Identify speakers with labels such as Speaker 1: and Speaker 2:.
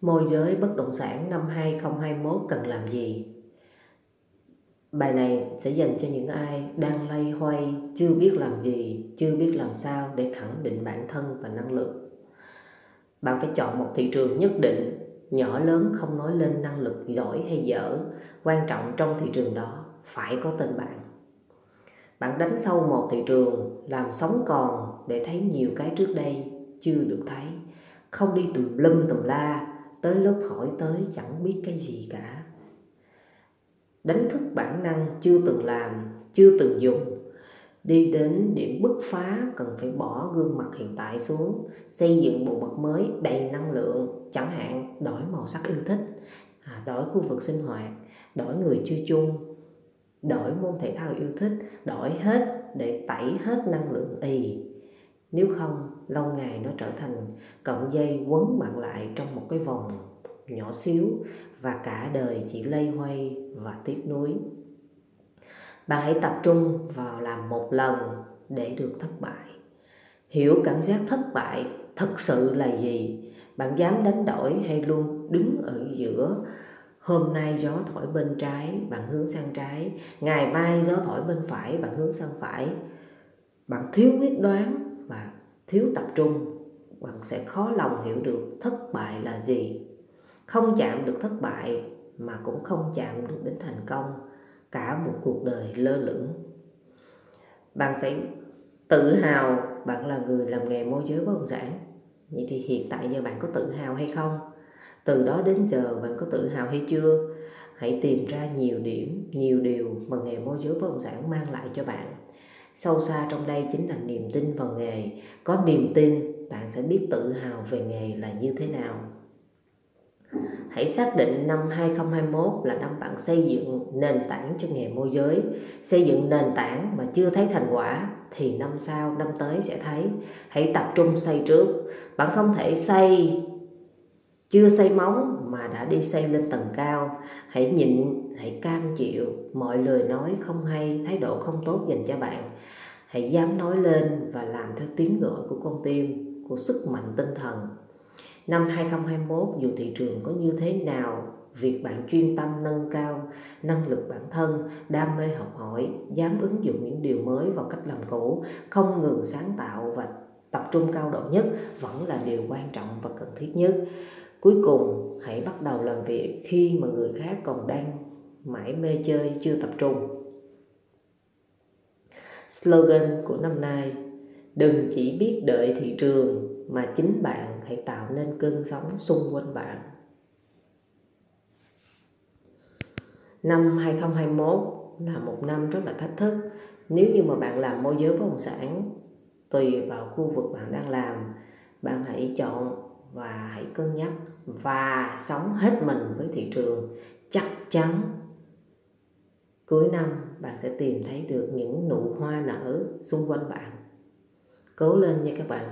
Speaker 1: Môi giới bất động sản năm 2021 cần làm gì? Bài này sẽ dành cho những ai đang lay hoay, chưa biết làm gì, chưa biết làm sao để khẳng định bản thân và năng lực. Bạn phải chọn một thị trường nhất định, nhỏ lớn không nói lên năng lực giỏi hay dở, quan trọng trong thị trường đó phải có tên bạn. Bạn đánh sâu một thị trường, làm sống còn để thấy nhiều cái trước đây chưa được thấy, không đi tùm lum tùm la, tới lớp hỏi tới chẳng biết cái gì cả. Đánh thức bản năng chưa từng làm, chưa từng dùng. Đi đến điểm bứt phá cần phải bỏ gương mặt hiện tại xuống, xây dựng bộ mặt mới đầy năng lượng, chẳng hạn đổi màu sắc yêu thích à, đổi khu vực sinh hoạt, đổi người chơi chung, đổi môn thể thao yêu thích, đổi hết để tẩy hết năng lượng ì. Nếu không lâu ngày nó trở thành cọng dây quấn bạn lại trong một cái vòng nhỏ xíu và cả đời chỉ lây hoay và tiếc nuối. Bạn hãy tập trung vào làm một lần để được thất bại. Hiểu cảm giác thất bại thật sự là gì? Bạn dám đánh đổi hay luôn đứng ở giữa? Hôm nay gió thổi bên trái, bạn hướng sang trái. Ngày mai gió thổi bên phải, bạn hướng sang phải. Bạn thiếu quyết đoán thiếu tập trung, bạn sẽ khó lòng hiểu được thất bại là gì. Không chạm được thất bại mà cũng không chạm được đến thành công, cả một cuộc đời lơ lửng. Bạn phải tự hào bạn là người làm nghề môi giới bất động sản. Vậy thì hiện tại giờ bạn có tự hào hay không? Từ đó đến giờ bạn có tự hào hay chưa? Hãy tìm ra nhiều điểm, nhiều điều mà nghề môi giới bất động sản mang lại cho bạn sâu xa trong đây chính là niềm tin vào nghề. Có niềm tin bạn sẽ biết tự hào về nghề là như thế nào. Hãy xác định năm 2021 là năm bạn xây dựng nền tảng cho nghề môi giới. Xây dựng nền tảng mà chưa thấy thành quả thì năm sau, năm tới sẽ thấy. Hãy tập trung xây trước. Bạn không thể xây chưa xây móng mà đã đi xây lên tầng cao. Hãy nhịn, hãy cam chịu. Mọi lời nói không hay, thái độ không tốt dành cho bạn. Hãy dám nói lên và làm theo tiếng gọi của con tim, của sức mạnh tinh thần. Năm 2021 dù thị trường có như thế nào, việc bạn chuyên tâm nâng cao năng lực bản thân, đam mê học hỏi, dám ứng dụng những điều mới vào cách làm cũ, không ngừng sáng tạo và tập trung cao độ nhất vẫn là điều quan trọng và cần thiết nhất. Cuối cùng, hãy bắt đầu làm việc khi mà người khác còn đang mãi mê chơi chưa tập trung. Slogan của năm nay Đừng chỉ biết đợi thị trường mà chính bạn hãy tạo nên cơn sóng xung quanh bạn. Năm 2021 là một năm rất là thách thức. Nếu như mà bạn làm môi giới bất động sản tùy vào khu vực bạn đang làm, bạn hãy chọn và hãy cân nhắc và sống hết mình với thị trường. Chắc chắn cuối năm bạn sẽ tìm thấy được những nụ hoa nở xung quanh bạn. Cố lên nha các bạn.